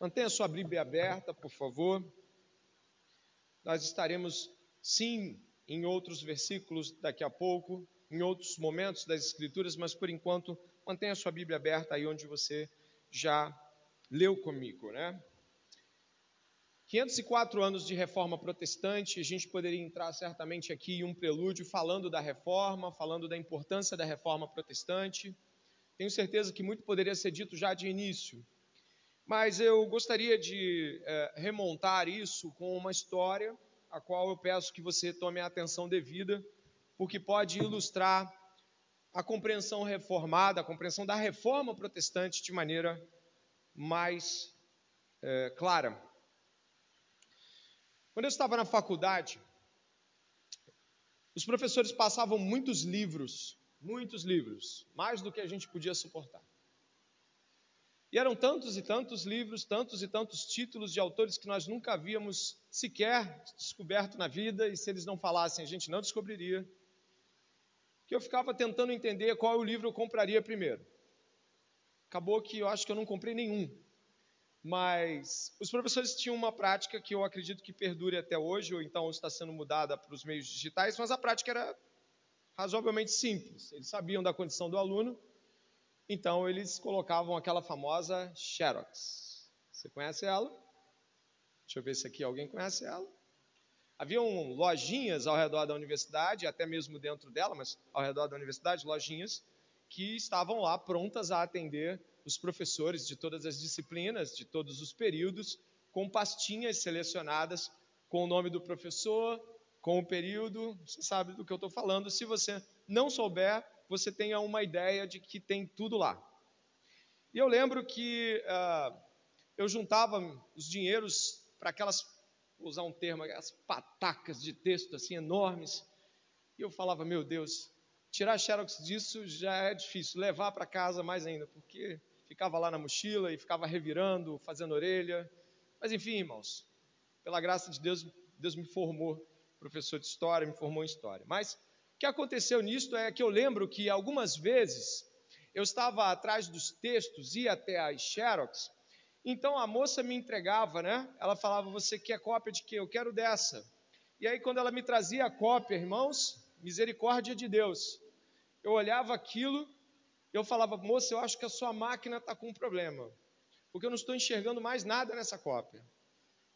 Mantenha sua Bíblia aberta, por favor. Nós estaremos, sim, em outros versículos daqui a pouco, em outros momentos das Escrituras, mas por enquanto, mantenha sua Bíblia aberta aí onde você já leu comigo, né? 504 anos de reforma protestante, a gente poderia entrar certamente aqui em um prelúdio falando da reforma, falando da importância da reforma protestante. Tenho certeza que muito poderia ser dito já de início, mas eu gostaria de é, remontar isso com uma história, a qual eu peço que você tome a atenção devida, porque pode ilustrar a compreensão reformada, a compreensão da reforma protestante de maneira mais é, clara. Quando eu estava na faculdade, os professores passavam muitos livros, muitos livros, mais do que a gente podia suportar. E eram tantos e tantos livros, tantos e tantos títulos de autores que nós nunca havíamos sequer descoberto na vida, e se eles não falassem, a gente não descobriria. Que eu ficava tentando entender qual o livro eu compraria primeiro. Acabou que eu acho que eu não comprei nenhum. Mas os professores tinham uma prática que eu acredito que perdure até hoje, ou então está sendo mudada para os meios digitais, mas a prática era razoavelmente simples. Eles sabiam da condição do aluno então eles colocavam aquela famosa Xerox. Você conhece ela? Deixa eu ver se aqui alguém conhece ela. Haviam lojinhas ao redor da universidade, até mesmo dentro dela, mas ao redor da universidade, lojinhas que estavam lá prontas a atender os professores de todas as disciplinas, de todos os períodos, com pastinhas selecionadas com o nome do professor, com o período. Você sabe do que eu estou falando. Se você não souber, você tenha uma ideia de que tem tudo lá. E eu lembro que uh, eu juntava os dinheiros para aquelas, vou usar um termo, aquelas patacas de texto assim enormes, e eu falava, meu Deus, tirar xerox disso já é difícil, levar para casa mais ainda, porque ficava lá na mochila e ficava revirando, fazendo orelha. Mas enfim, irmãos, pela graça de Deus, Deus me formou professor de história, me formou em história. Mas o que aconteceu nisto é que eu lembro que algumas vezes eu estava atrás dos textos, ia até a Xerox, então a moça me entregava, né? Ela falava: Você quer cópia de quê? Eu quero dessa. E aí, quando ela me trazia a cópia, irmãos, misericórdia de Deus, eu olhava aquilo, eu falava: Moça, eu acho que a sua máquina está com um problema, porque eu não estou enxergando mais nada nessa cópia.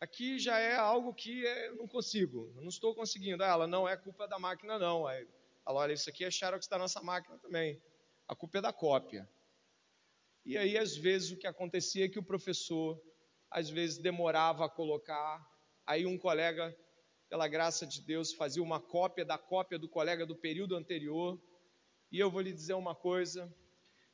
Aqui já é algo que é, eu não consigo, eu não estou conseguindo. Ela não é culpa da máquina, não. Ela, olha, isso aqui é xerox da nossa máquina também. A culpa é da cópia. E aí, às vezes, o que acontecia é que o professor, às vezes, demorava a colocar. Aí, um colega, pela graça de Deus, fazia uma cópia da cópia do colega do período anterior. E eu vou lhe dizer uma coisa: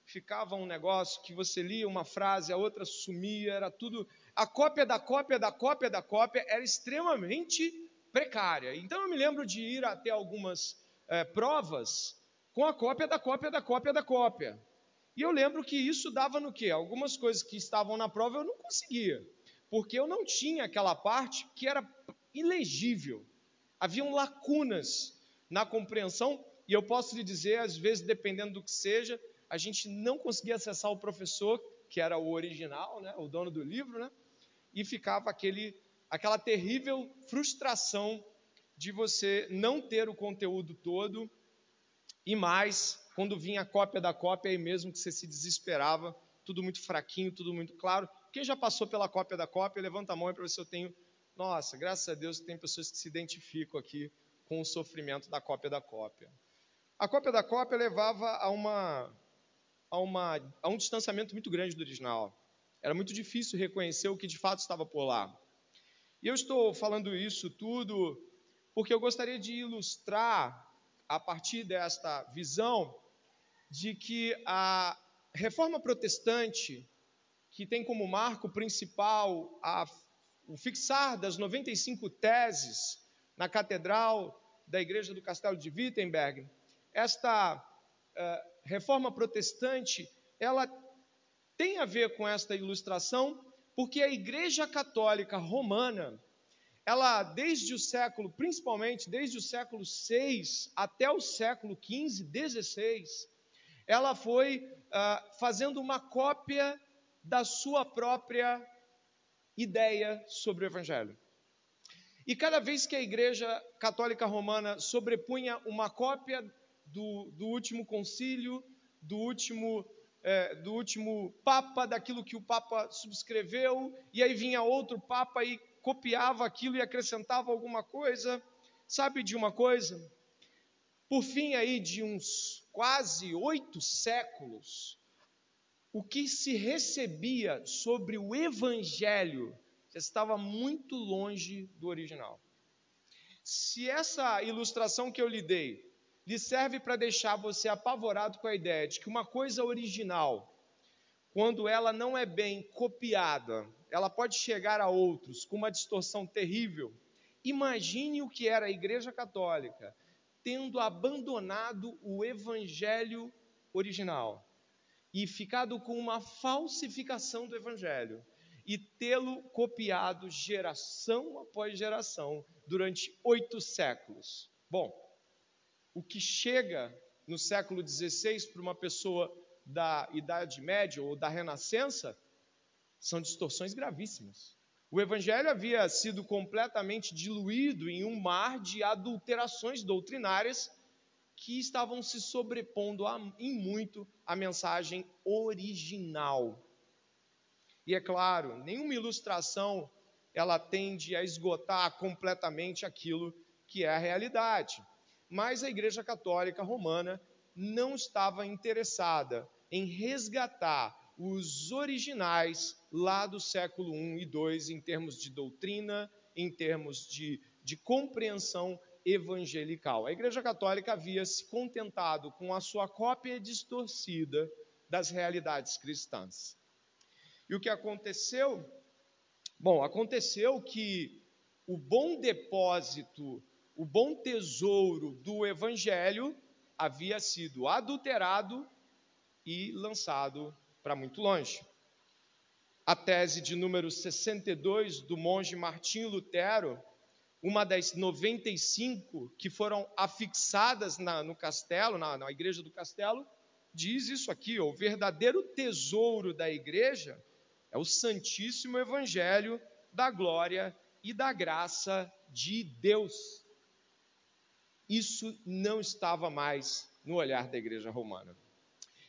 ficava um negócio que você lia uma frase, a outra sumia, era tudo a cópia da cópia da cópia da cópia era extremamente precária. Então eu me lembro de ir até algumas é, provas com a cópia da cópia da cópia da cópia. E eu lembro que isso dava no quê? Algumas coisas que estavam na prova eu não conseguia, porque eu não tinha aquela parte que era ilegível. Haviam lacunas na compreensão, e eu posso lhe dizer, às vezes, dependendo do que seja, a gente não conseguia acessar o professor, que era o original, né, o dono do livro, né? e ficava aquele, aquela terrível frustração de você não ter o conteúdo todo e mais quando vinha a cópia da cópia, aí mesmo que você se desesperava, tudo muito fraquinho, tudo muito claro. Quem já passou pela cópia da cópia, levanta a mão para ver se eu tenho. Nossa, graças a Deus tem pessoas que se identificam aqui com o sofrimento da cópia da cópia. A cópia da cópia levava a, uma, a, uma, a um distanciamento muito grande do original. Era muito difícil reconhecer o que de fato estava por lá. E eu estou falando isso tudo porque eu gostaria de ilustrar, a partir desta visão, de que a reforma protestante, que tem como marco principal a, o fixar das 95 teses na catedral da Igreja do Castelo de Wittenberg, esta uh, reforma protestante, ela tem a ver com esta ilustração, porque a Igreja Católica Romana, ela desde o século, principalmente desde o século 6 até o século 15, 16, ela foi uh, fazendo uma cópia da sua própria ideia sobre o Evangelho. E cada vez que a Igreja Católica Romana sobrepunha uma cópia do, do último concílio, do último, é, do último Papa, daquilo que o Papa subscreveu, e aí vinha outro Papa e copiava aquilo e acrescentava alguma coisa. Sabe de uma coisa? Por fim aí de uns quase oito séculos, o que se recebia sobre o Evangelho já estava muito longe do original. Se essa ilustração que eu lhe dei lhe serve para deixar você apavorado com a ideia de que uma coisa original, quando ela não é bem copiada, ela pode chegar a outros com uma distorção terrível. Imagine o que era a Igreja Católica tendo abandonado o evangelho original e ficado com uma falsificação do evangelho e tê-lo copiado geração após geração durante oito séculos. Bom, o que chega no século XVI para uma pessoa da Idade Média ou da Renascença são distorções gravíssimas. O evangelho havia sido completamente diluído em um mar de adulterações doutrinárias que estavam se sobrepondo a, em muito à mensagem original. E é claro, nenhuma ilustração ela tende a esgotar completamente aquilo que é a realidade. Mas a Igreja Católica Romana não estava interessada em resgatar os originais lá do século I e II, em termos de doutrina, em termos de, de compreensão evangelical. A Igreja Católica havia se contentado com a sua cópia distorcida das realidades cristãs. E o que aconteceu? Bom, aconteceu que o bom depósito, o bom tesouro do Evangelho havia sido adulterado e lançado para muito longe. A tese de número 62 do monge Martinho Lutero, uma das 95 que foram afixadas na, no castelo, na, na igreja do castelo, diz isso aqui: o verdadeiro tesouro da igreja é o Santíssimo Evangelho da glória e da graça de Deus. Isso não estava mais no olhar da igreja romana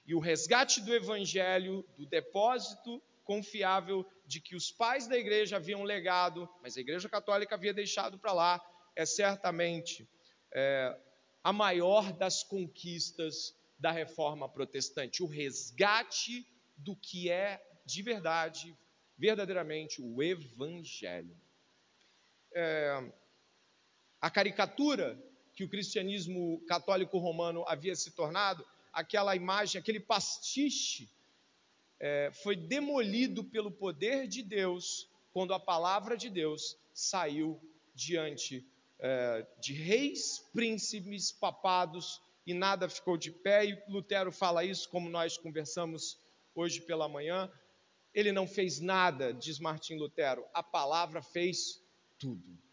e o resgate do evangelho, do depósito confiável de que os pais da igreja haviam legado, mas a igreja católica havia deixado para lá, é certamente é, a maior das conquistas da reforma protestante, o resgate do que é de verdade, verdadeiramente o evangelho. É, a caricatura que o cristianismo católico romano havia se tornado aquela imagem, aquele pastiche, é, foi demolido pelo poder de Deus quando a palavra de Deus saiu diante é, de reis, príncipes, papados e nada ficou de pé. E Lutero fala isso, como nós conversamos hoje pela manhã. Ele não fez nada, diz Martim Lutero, a palavra fez tudo.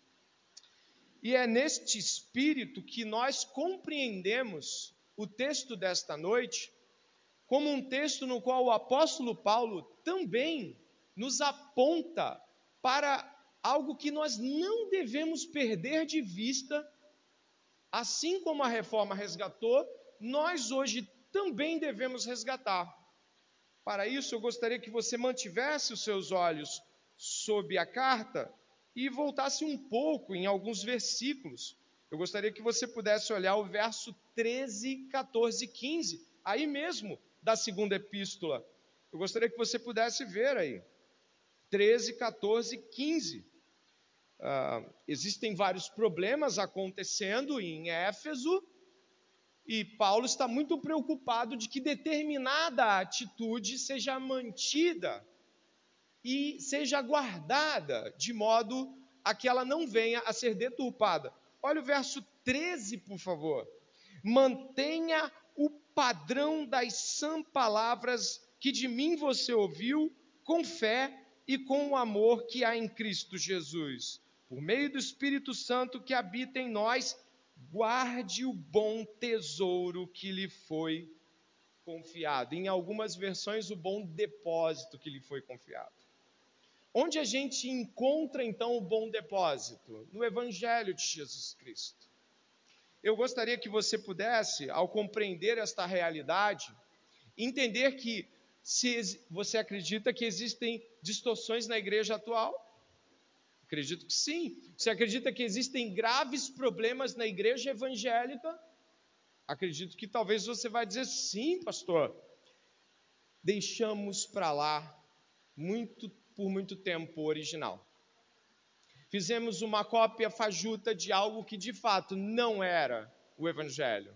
E é neste espírito que nós compreendemos o texto desta noite como um texto no qual o apóstolo Paulo também nos aponta para algo que nós não devemos perder de vista, assim como a reforma resgatou, nós hoje também devemos resgatar. Para isso, eu gostaria que você mantivesse os seus olhos sob a carta e voltasse um pouco em alguns versículos eu gostaria que você pudesse olhar o verso 13, 14 15, aí mesmo da segunda epístola. Eu gostaria que você pudesse ver aí. 13, 14, 15. Uh, existem vários problemas acontecendo em Éfeso, e Paulo está muito preocupado de que determinada atitude seja mantida e seja guardada, de modo a que ela não venha a ser deturpada. Olha o verso 13, por favor. Mantenha o padrão das sã palavras que de mim você ouviu, com fé e com o amor que há em Cristo Jesus. Por meio do Espírito Santo que habita em nós, guarde o bom tesouro que lhe foi confiado. Em algumas versões, o bom depósito que lhe foi confiado. Onde a gente encontra então o bom depósito? No Evangelho de Jesus Cristo. Eu gostaria que você pudesse, ao compreender esta realidade, entender que se você acredita que existem distorções na igreja atual, acredito que sim. Você acredita que existem graves problemas na igreja evangélica? Acredito que talvez você vai dizer sim, pastor. Deixamos para lá muito por muito tempo original. Fizemos uma cópia fajuta de algo que de fato não era o Evangelho.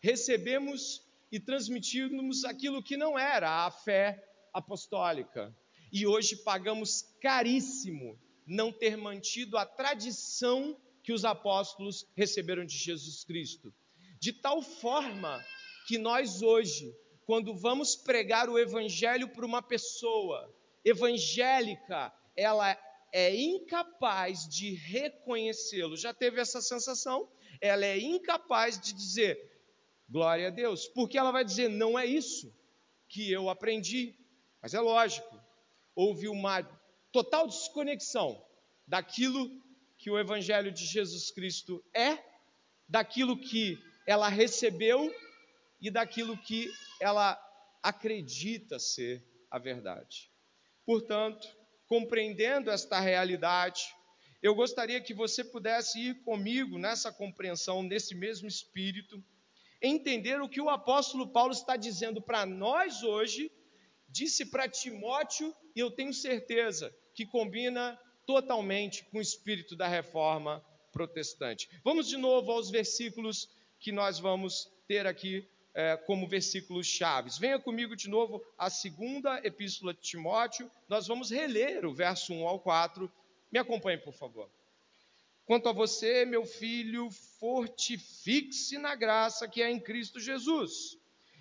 Recebemos e transmitimos aquilo que não era a fé apostólica. E hoje pagamos caríssimo não ter mantido a tradição que os apóstolos receberam de Jesus Cristo. De tal forma que nós hoje, quando vamos pregar o evangelho para uma pessoa, evangélica, ela é incapaz de reconhecê-lo. Já teve essa sensação? Ela é incapaz de dizer glória a Deus, porque ela vai dizer não é isso que eu aprendi. Mas é lógico, houve uma total desconexão daquilo que o evangelho de Jesus Cristo é, daquilo que ela recebeu e daquilo que ela acredita ser a verdade. Portanto, compreendendo esta realidade, eu gostaria que você pudesse ir comigo nessa compreensão, nesse mesmo espírito, entender o que o apóstolo Paulo está dizendo para nós hoje, disse para Timóteo, e eu tenho certeza que combina totalmente com o espírito da reforma protestante. Vamos de novo aos versículos que nós vamos ter aqui é, como versículos chaves. Venha comigo de novo à segunda epístola de Timóteo, nós vamos reler o verso 1 ao 4. Me acompanhe, por favor. Quanto a você, meu filho, fortifique-se na graça que é em Cristo Jesus.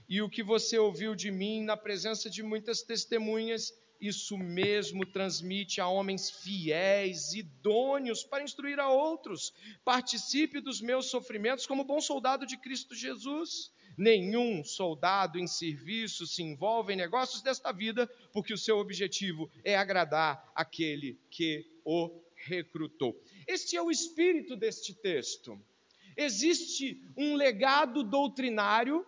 E o que você ouviu de mim na presença de muitas testemunhas, isso mesmo transmite a homens fiéis, idôneos para instruir a outros. Participe dos meus sofrimentos como bom soldado de Cristo Jesus. Nenhum soldado em serviço se envolve em negócios desta vida, porque o seu objetivo é agradar aquele que o recrutou. Este é o espírito deste texto. Existe um legado doutrinário.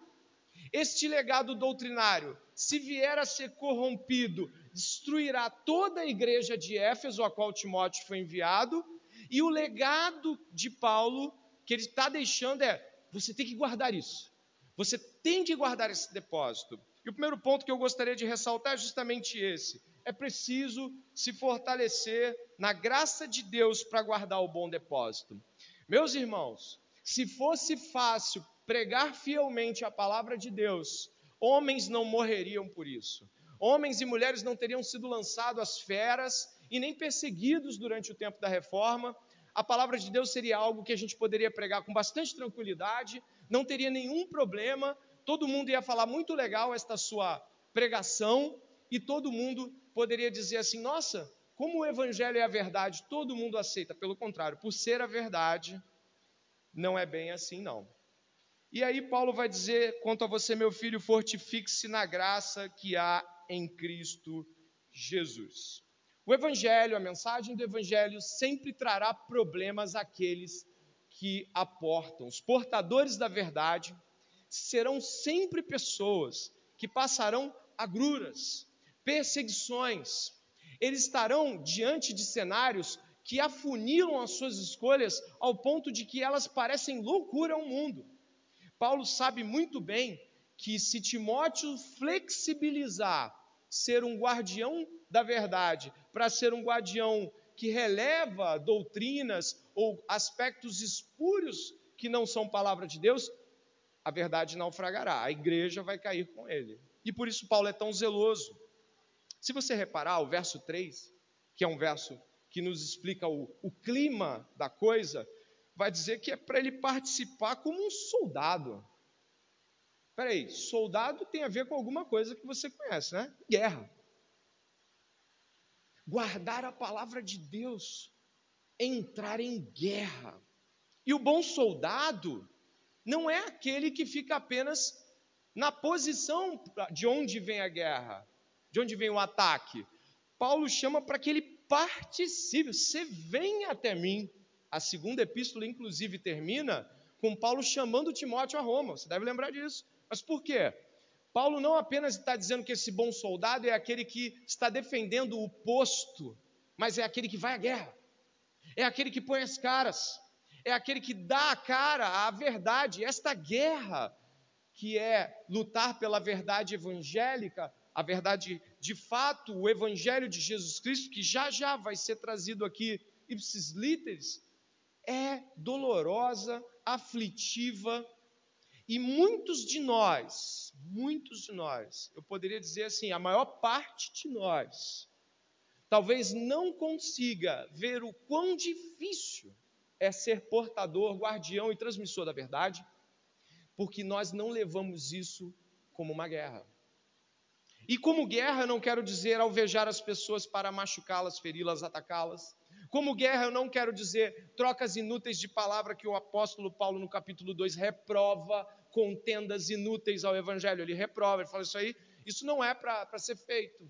Este legado doutrinário, se vier a ser corrompido, destruirá toda a igreja de Éfeso, a qual Timóteo foi enviado. E o legado de Paulo que ele está deixando é: você tem que guardar isso. Você tem que guardar esse depósito. E o primeiro ponto que eu gostaria de ressaltar é justamente esse: é preciso se fortalecer na graça de Deus para guardar o bom depósito. Meus irmãos, se fosse fácil pregar fielmente a palavra de Deus, homens não morreriam por isso. Homens e mulheres não teriam sido lançados às feras e nem perseguidos durante o tempo da reforma. A palavra de Deus seria algo que a gente poderia pregar com bastante tranquilidade, não teria nenhum problema, todo mundo ia falar muito legal esta sua pregação e todo mundo poderia dizer assim: nossa, como o evangelho é a verdade, todo mundo aceita. Pelo contrário, por ser a verdade, não é bem assim, não. E aí Paulo vai dizer: quanto a você, meu filho, fortifique-se na graça que há em Cristo Jesus. O Evangelho, a mensagem do Evangelho, sempre trará problemas àqueles que aportam. Os portadores da verdade serão sempre pessoas que passarão agruras, perseguições. Eles estarão diante de cenários que afunilam as suas escolhas ao ponto de que elas parecem loucura ao mundo. Paulo sabe muito bem que se Timóteo flexibilizar ser um guardião da verdade para ser um guardião que releva doutrinas ou aspectos espúrios que não são palavra de Deus, a verdade naufragará, a igreja vai cair com ele. E por isso Paulo é tão zeloso. Se você reparar, o verso 3, que é um verso que nos explica o, o clima da coisa, vai dizer que é para ele participar como um soldado. Peraí, soldado tem a ver com alguma coisa que você conhece, né? Guerra guardar a palavra de Deus, entrar em guerra. E o bom soldado não é aquele que fica apenas na posição de onde vem a guerra, de onde vem o ataque. Paulo chama para que ele participe. Você vem até mim. A segunda epístola, inclusive, termina com Paulo chamando Timóteo a Roma. Você deve lembrar disso. Mas por quê? Paulo não apenas está dizendo que esse bom soldado é aquele que está defendendo o posto, mas é aquele que vai à guerra, é aquele que põe as caras, é aquele que dá a cara à verdade. Esta guerra, que é lutar pela verdade evangélica, a verdade de fato, o evangelho de Jesus Cristo, que já já vai ser trazido aqui, ipsis literis, é dolorosa, aflitiva, e muitos de nós, muitos de nós, eu poderia dizer assim, a maior parte de nós, talvez não consiga ver o quão difícil é ser portador, guardião e transmissor da verdade, porque nós não levamos isso como uma guerra. E como guerra, eu não quero dizer alvejar as pessoas para machucá-las, feri-las, atacá-las. Como guerra, eu não quero dizer trocas inúteis de palavra que o apóstolo Paulo, no capítulo 2, reprova contendas inúteis ao evangelho. Ele reprova, ele fala isso aí, isso não é para ser feito.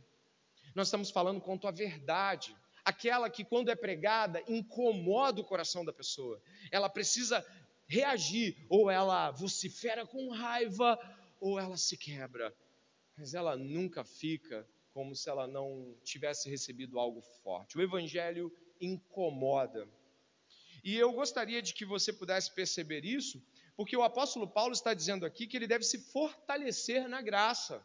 Nós estamos falando quanto à verdade, aquela que, quando é pregada, incomoda o coração da pessoa. Ela precisa reagir, ou ela vocifera com raiva, ou ela se quebra. Mas ela nunca fica como se ela não tivesse recebido algo forte. O Evangelho incomoda. E eu gostaria de que você pudesse perceber isso, porque o apóstolo Paulo está dizendo aqui que ele deve se fortalecer na graça.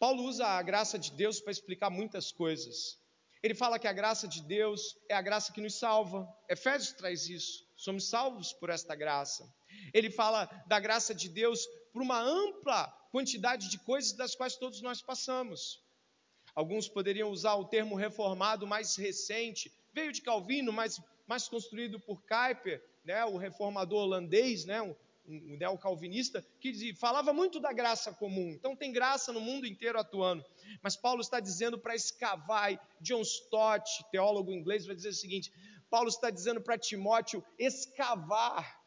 Paulo usa a graça de Deus para explicar muitas coisas. Ele fala que a graça de Deus é a graça que nos salva. Efésios traz isso. Somos salvos por esta graça. Ele fala da graça de Deus por uma ampla quantidade de coisas das quais todos nós passamos. Alguns poderiam usar o termo reformado mais recente, veio de Calvino, mas mais construído por Kuyper, né, o reformador holandês, né, um, neocalvinista, que dizia, falava muito da graça comum. Então tem graça no mundo inteiro atuando. Mas Paulo está dizendo para escavar, John Stott, teólogo inglês, vai dizer o seguinte: Paulo está dizendo para Timóteo escavar,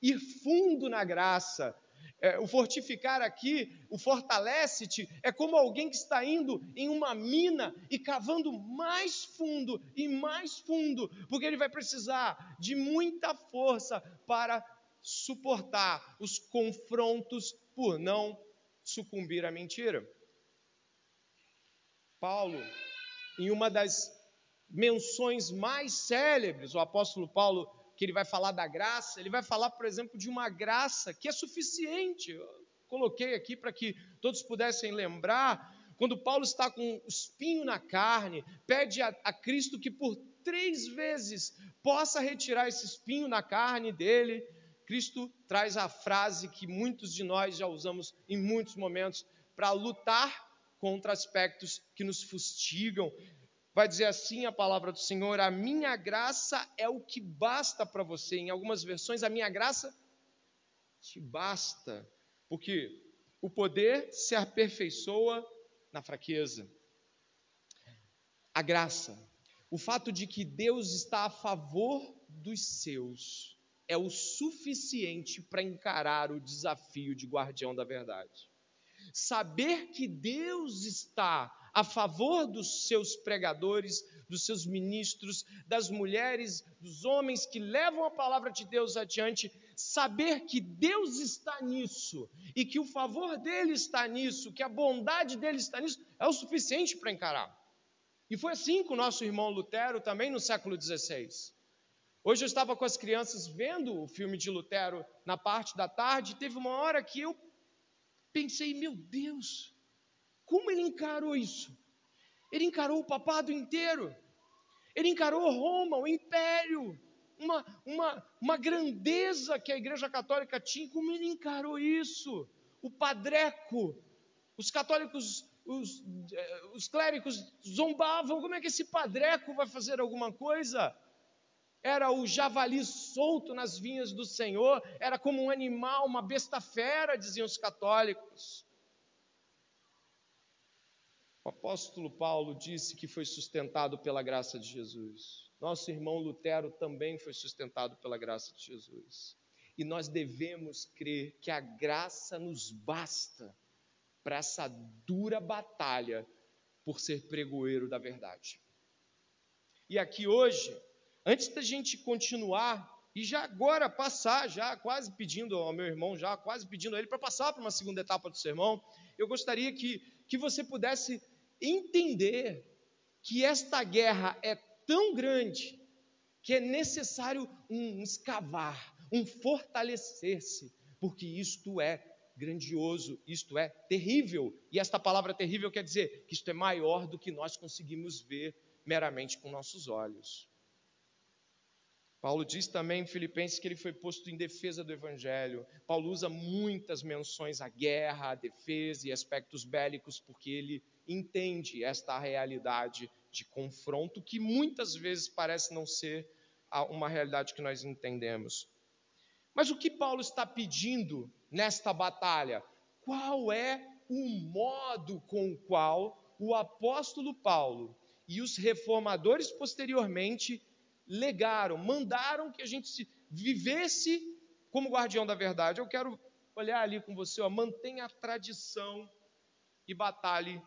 ir fundo na graça, é, o fortificar aqui, o fortalece-te, é como alguém que está indo em uma mina e cavando mais fundo e mais fundo, porque ele vai precisar de muita força para suportar os confrontos por não sucumbir à mentira. Paulo, em uma das menções mais célebres, o apóstolo Paulo que ele vai falar da graça, ele vai falar, por exemplo, de uma graça que é suficiente. Eu coloquei aqui para que todos pudessem lembrar, quando Paulo está com o espinho na carne, pede a, a Cristo que por três vezes possa retirar esse espinho na carne dele. Cristo traz a frase que muitos de nós já usamos em muitos momentos para lutar contra aspectos que nos fustigam, vai dizer assim a palavra do Senhor: A minha graça é o que basta para você. Em algumas versões, a minha graça te basta, porque o poder se aperfeiçoa na fraqueza. A graça, o fato de que Deus está a favor dos seus, é o suficiente para encarar o desafio de guardião da verdade. Saber que Deus está a favor dos seus pregadores, dos seus ministros, das mulheres, dos homens que levam a palavra de Deus adiante, saber que Deus está nisso e que o favor dele está nisso, que a bondade dele está nisso, é o suficiente para encarar. E foi assim com o nosso irmão Lutero também no século XVI. Hoje eu estava com as crianças vendo o filme de Lutero na parte da tarde, e teve uma hora que eu pensei, meu Deus, como ele encarou isso? Ele encarou o papado inteiro. Ele encarou Roma, o império, uma, uma, uma grandeza que a Igreja Católica tinha. Como ele encarou isso? O padreco, os católicos, os, eh, os clérigos zombavam. Como é que esse padreco vai fazer alguma coisa? Era o javali solto nas vinhas do Senhor, era como um animal, uma besta fera, diziam os católicos. O apóstolo Paulo disse que foi sustentado pela graça de Jesus. Nosso irmão Lutero também foi sustentado pela graça de Jesus. E nós devemos crer que a graça nos basta para essa dura batalha por ser pregoeiro da verdade. E aqui hoje, antes da gente continuar e já agora passar, já quase pedindo ao meu irmão, já quase pedindo a ele para passar para uma segunda etapa do sermão, eu gostaria que, que você pudesse entender que esta guerra é tão grande que é necessário um escavar, um fortalecer-se, porque isto é grandioso, isto é terrível. E esta palavra terrível quer dizer que isto é maior do que nós conseguimos ver meramente com nossos olhos. Paulo diz também em Filipenses que ele foi posto em defesa do evangelho. Paulo usa muitas menções à guerra, à defesa e aspectos bélicos, porque ele entende esta realidade de confronto que muitas vezes parece não ser uma realidade que nós entendemos. Mas o que Paulo está pedindo nesta batalha? Qual é o modo com o qual o apóstolo Paulo e os reformadores posteriormente legaram, mandaram que a gente vivesse como guardião da verdade? Eu quero olhar ali com você, ó, mantenha a tradição e batalhe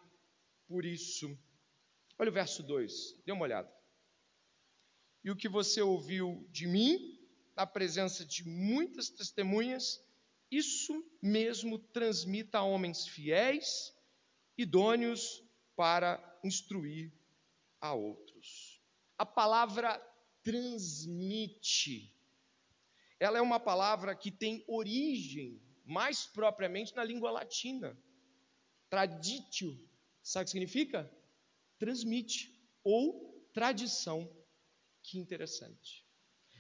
por isso. Olha o verso 2, dê uma olhada. E o que você ouviu de mim, na presença de muitas testemunhas, isso mesmo transmita a homens fiéis, idôneos para instruir a outros. A palavra transmite, ela é uma palavra que tem origem, mais propriamente, na língua latina. Traditio, sabe o que significa? Transmite, ou tradição. Que interessante.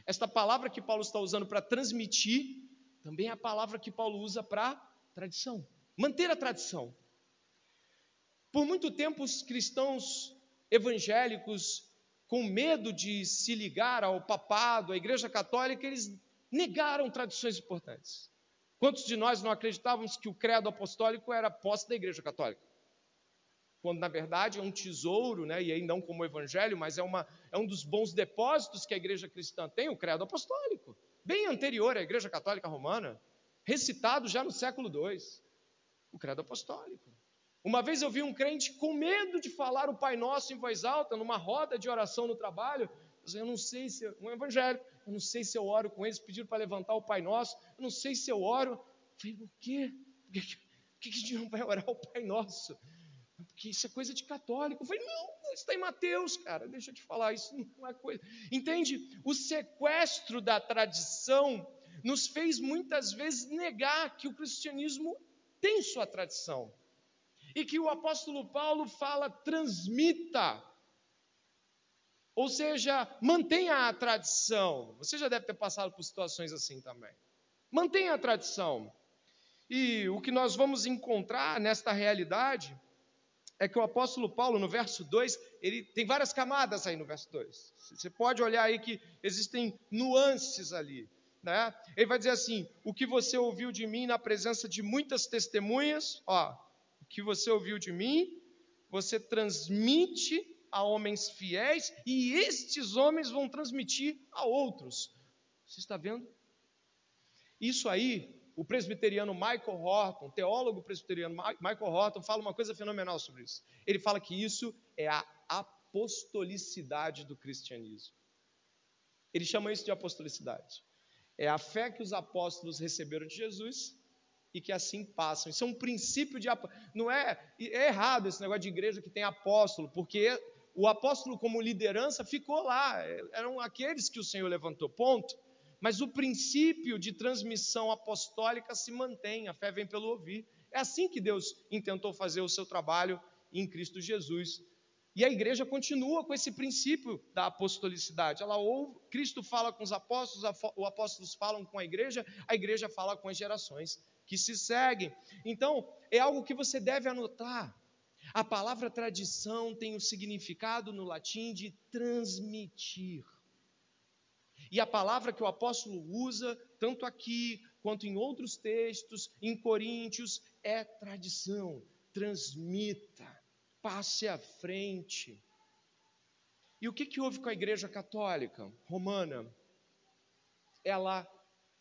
Esta palavra que Paulo está usando para transmitir também é a palavra que Paulo usa para tradição. Manter a tradição. Por muito tempo, os cristãos evangélicos, com medo de se ligar ao papado, à Igreja Católica, eles negaram tradições importantes. Quantos de nós não acreditávamos que o credo apostólico era posse da Igreja Católica? Quando na verdade é um tesouro, né? e aí não como Evangelho, mas é, uma, é um dos bons depósitos que a Igreja cristã tem, o credo apostólico bem anterior à Igreja Católica Romana, recitado já no século II, o credo apostólico. Uma vez eu vi um crente com medo de falar o Pai Nosso em voz alta, numa roda de oração no trabalho, eu não sei se, um evangélico, eu não sei se eu oro com eles, pediram para levantar o Pai Nosso, eu não sei se eu oro. Eu falei, o quê? Por que, que, a gente não vai orar o Pai Nosso? Porque isso é coisa de católico. Eu falei, não, está em Mateus, cara, deixa eu te falar, isso não é coisa. Entende? O sequestro da tradição nos fez muitas vezes negar que o cristianismo tem sua tradição. E que o apóstolo Paulo fala, transmita. Ou seja, mantenha a tradição. Você já deve ter passado por situações assim também. Mantenha a tradição. E o que nós vamos encontrar nesta realidade é que o apóstolo Paulo, no verso 2, ele tem várias camadas aí no verso 2. Você pode olhar aí que existem nuances ali. Né? Ele vai dizer assim: o que você ouviu de mim na presença de muitas testemunhas, ó, o que você ouviu de mim, você transmite a homens fiéis, e estes homens vão transmitir a outros. Você está vendo? Isso aí o presbiteriano Michael Horton, teólogo presbiteriano Michael Horton, fala uma coisa fenomenal sobre isso. Ele fala que isso é a apostolicidade do cristianismo. Ele chama isso de apostolicidade. É a fé que os apóstolos receberam de Jesus e que assim passam. Isso é um princípio de não é, é errado esse negócio de igreja que tem apóstolo, porque o apóstolo como liderança ficou lá, eram aqueles que o Senhor levantou. Ponto. Mas o princípio de transmissão apostólica se mantém, a fé vem pelo ouvir. É assim que Deus intentou fazer o seu trabalho em Cristo Jesus. E a igreja continua com esse princípio da apostolicidade. Ela ouve, Cristo fala com os apóstolos, os apóstolos falam com a igreja, a igreja fala com as gerações que se seguem. Então, é algo que você deve anotar. A palavra tradição tem o significado no latim de transmitir. E a palavra que o apóstolo usa, tanto aqui quanto em outros textos, em Coríntios, é tradição. Transmita, passe à frente. E o que, que houve com a Igreja Católica Romana? Ela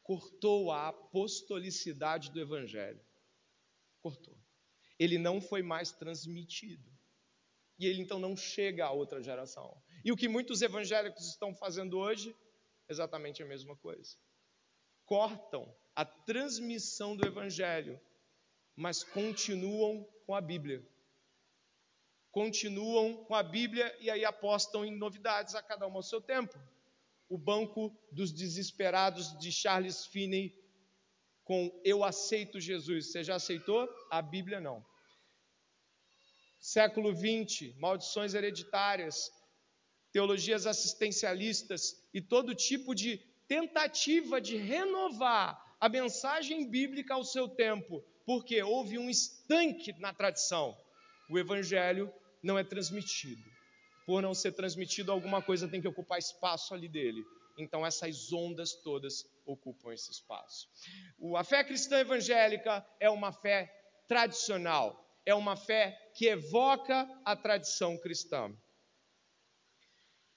cortou a apostolicidade do Evangelho. Cortou. Ele não foi mais transmitido. E ele então não chega a outra geração. E o que muitos evangélicos estão fazendo hoje, exatamente a mesma coisa. Cortam a transmissão do evangelho, mas continuam com a Bíblia. Continuam com a Bíblia e aí apostam em novidades a cada um ao seu tempo. O banco dos desesperados de Charles Finney com eu aceito Jesus. Você já aceitou? A Bíblia não. Século 20, maldições hereditárias, teologias assistencialistas e todo tipo de tentativa de renovar a mensagem bíblica ao seu tempo, porque houve um estanque na tradição. O evangelho não é transmitido. Por não ser transmitido, alguma coisa tem que ocupar espaço ali dele. Então essas ondas todas ocupam esse espaço. A fé cristã evangélica é uma fé tradicional, é uma fé que evoca a tradição cristã.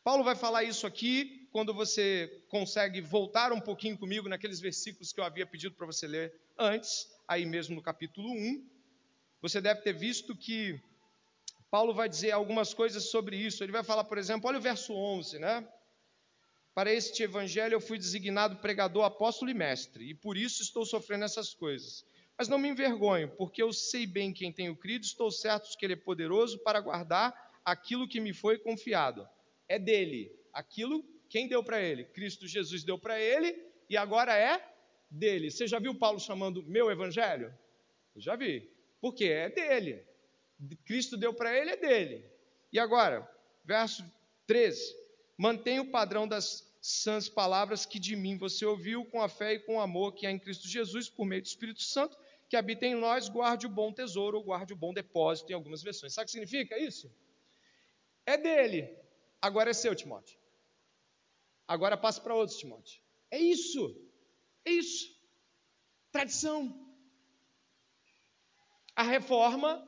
Paulo vai falar isso aqui quando você consegue voltar um pouquinho comigo naqueles versículos que eu havia pedido para você ler antes, aí mesmo no capítulo 1. Você deve ter visto que Paulo vai dizer algumas coisas sobre isso. Ele vai falar, por exemplo, olha o verso 11, né? Para este evangelho eu fui designado pregador, apóstolo e mestre, e por isso estou sofrendo essas coisas. Mas não me envergonho, porque eu sei bem quem tenho crido, estou certo que ele é poderoso para guardar aquilo que me foi confiado. É dele. Aquilo, quem deu para ele? Cristo Jesus deu para ele e agora é dele. Você já viu Paulo chamando meu evangelho? Eu já vi. Porque é dele. Cristo deu para ele, é dele. E agora, verso 13: Mantenha o padrão das sãs palavras que de mim você ouviu, com a fé e com o amor que há em Cristo Jesus, por meio do Espírito Santo, que habita em nós, guarde o bom tesouro, ou guarde o bom depósito, em algumas versões. Sabe o que significa isso? É dele, agora é seu, Timóteo. Agora passa para outros, Timóteo. É isso, é isso. Tradição. A reforma,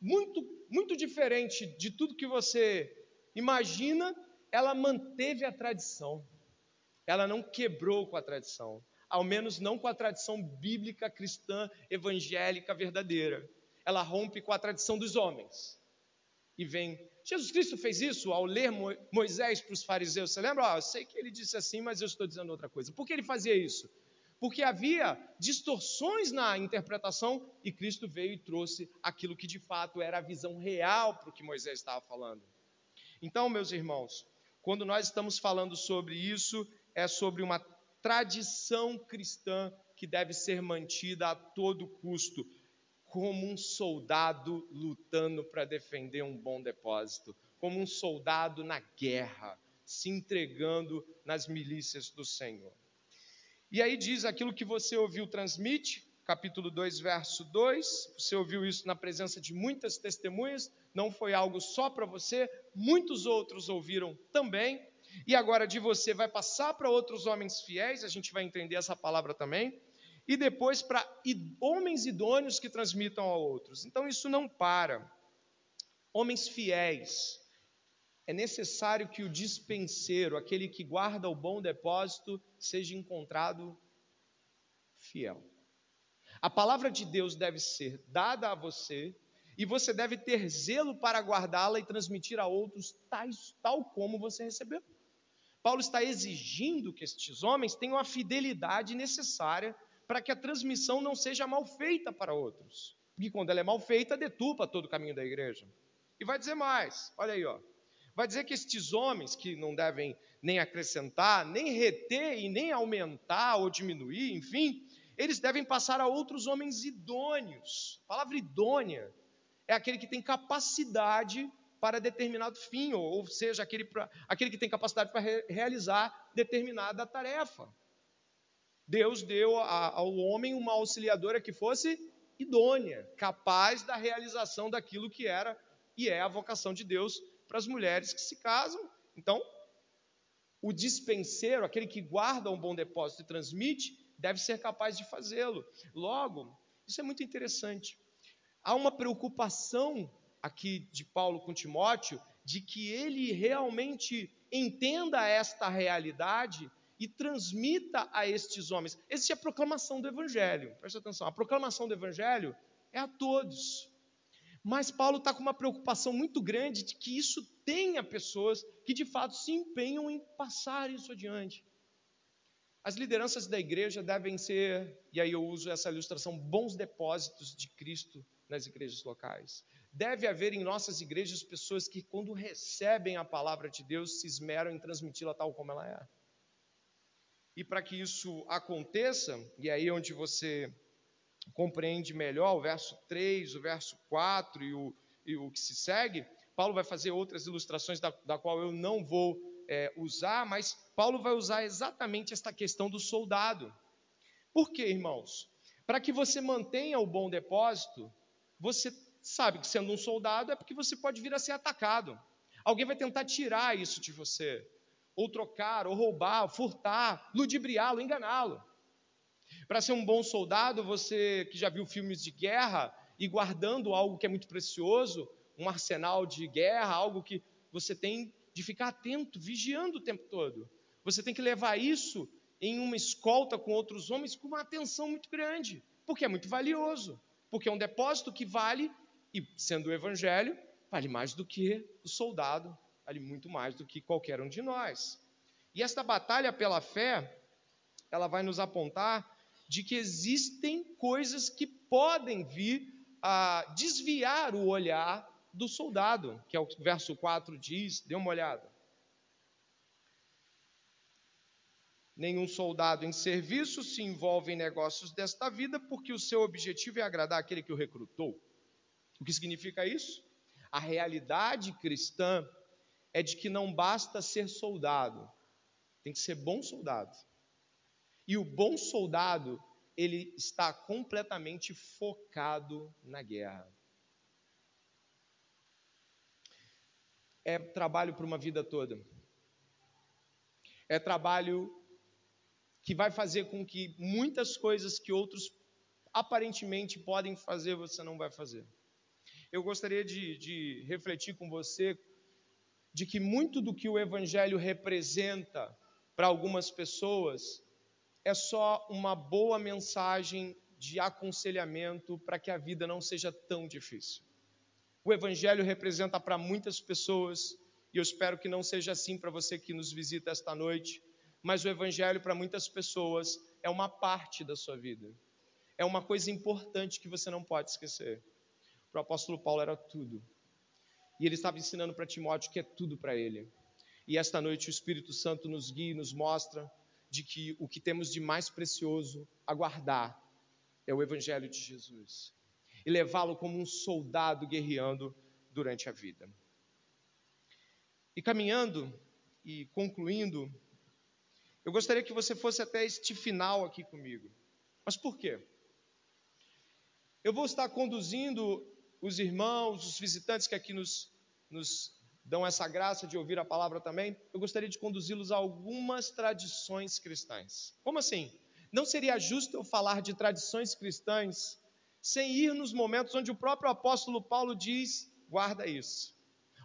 muito, muito diferente de tudo que você imagina, ela manteve a tradição, ela não quebrou com a tradição, ao menos não com a tradição bíblica cristã evangélica verdadeira. Ela rompe com a tradição dos homens e vem. Jesus Cristo fez isso ao ler Moisés para os fariseus. Você lembra? Oh, eu sei que ele disse assim, mas eu estou dizendo outra coisa. Por que ele fazia isso? Porque havia distorções na interpretação e Cristo veio e trouxe aquilo que de fato era a visão real para o que Moisés estava falando. Então, meus irmãos, quando nós estamos falando sobre isso, é sobre uma tradição cristã que deve ser mantida a todo custo, como um soldado lutando para defender um bom depósito, como um soldado na guerra, se entregando nas milícias do Senhor. E aí diz aquilo que você ouviu, transmite, capítulo 2, verso 2. Você ouviu isso na presença de muitas testemunhas, não foi algo só para você, muitos outros ouviram também. E agora de você vai passar para outros homens fiéis, a gente vai entender essa palavra também, e depois para homens idôneos que transmitam a outros. Então isso não para. Homens fiéis. É necessário que o dispenseiro, aquele que guarda o bom depósito, seja encontrado fiel. A palavra de Deus deve ser dada a você e você deve ter zelo para guardá-la e transmitir a outros tais, tal como você recebeu. Paulo está exigindo que estes homens tenham a fidelidade necessária para que a transmissão não seja mal feita para outros. E quando ela é mal feita, detupa todo o caminho da igreja. E vai dizer mais, olha aí, ó. Vai dizer que estes homens que não devem nem acrescentar, nem reter e nem aumentar ou diminuir, enfim, eles devem passar a outros homens idôneos. A palavra idônea é aquele que tem capacidade para determinado fim, ou seja, aquele, pra, aquele que tem capacidade para re, realizar determinada tarefa. Deus deu a, ao homem uma auxiliadora que fosse idônea, capaz da realização daquilo que era e é a vocação de Deus para as mulheres que se casam. Então, o dispenseiro, aquele que guarda um bom depósito e transmite, deve ser capaz de fazê-lo. Logo, isso é muito interessante. Há uma preocupação aqui de Paulo com Timóteo de que ele realmente entenda esta realidade e transmita a estes homens. Existe a proclamação do Evangelho, preste atenção, a proclamação do Evangelho é a todos. Mas Paulo está com uma preocupação muito grande de que isso tenha pessoas que de fato se empenham em passar isso adiante. As lideranças da igreja devem ser, e aí eu uso essa ilustração, bons depósitos de Cristo nas igrejas locais. Deve haver em nossas igrejas pessoas que, quando recebem a palavra de Deus, se esmeram em transmiti-la tal como ela é. E para que isso aconteça, e aí é onde você compreende melhor o verso 3, o verso 4 e o, e o que se segue, Paulo vai fazer outras ilustrações da, da qual eu não vou é, usar, mas Paulo vai usar exatamente esta questão do soldado. Por quê, irmãos? Para que você mantenha o bom depósito, você sabe que sendo um soldado é porque você pode vir a ser atacado. Alguém vai tentar tirar isso de você, ou trocar, ou roubar, ou furtar, ludibriá-lo, enganá-lo. Para ser um bom soldado, você que já viu filmes de guerra e guardando algo que é muito precioso, um arsenal de guerra, algo que você tem de ficar atento, vigiando o tempo todo. Você tem que levar isso em uma escolta com outros homens com uma atenção muito grande, porque é muito valioso, porque é um depósito que vale e sendo o evangelho, vale mais do que o soldado, vale muito mais do que qualquer um de nós. E esta batalha pela fé, ela vai nos apontar de que existem coisas que podem vir a desviar o olhar do soldado, que é o verso 4 diz, dê uma olhada. Nenhum soldado em serviço se envolve em negócios desta vida, porque o seu objetivo é agradar aquele que o recrutou. O que significa isso? A realidade cristã é de que não basta ser soldado, tem que ser bom soldado. E o bom soldado, ele está completamente focado na guerra. É trabalho para uma vida toda. É trabalho que vai fazer com que muitas coisas que outros aparentemente podem fazer, você não vai fazer eu gostaria de, de refletir com você de que muito do que o Evangelho representa para algumas pessoas é só uma boa mensagem de aconselhamento para que a vida não seja tão difícil. O Evangelho representa para muitas pessoas, e eu espero que não seja assim para você que nos visita esta noite, mas o Evangelho para muitas pessoas é uma parte da sua vida, é uma coisa importante que você não pode esquecer. Para o apóstolo Paulo era tudo. E ele estava ensinando para Timóteo que é tudo para ele. E esta noite o Espírito Santo nos guia e nos mostra de que o que temos de mais precioso a guardar é o Evangelho de Jesus. E levá-lo como um soldado guerreando durante a vida. E caminhando e concluindo, eu gostaria que você fosse até este final aqui comigo. Mas por quê? Eu vou estar conduzindo os irmãos, os visitantes que aqui nos, nos dão essa graça de ouvir a palavra também, eu gostaria de conduzi-los a algumas tradições cristãs. Como assim? Não seria justo eu falar de tradições cristãs sem ir nos momentos onde o próprio apóstolo Paulo diz: guarda isso.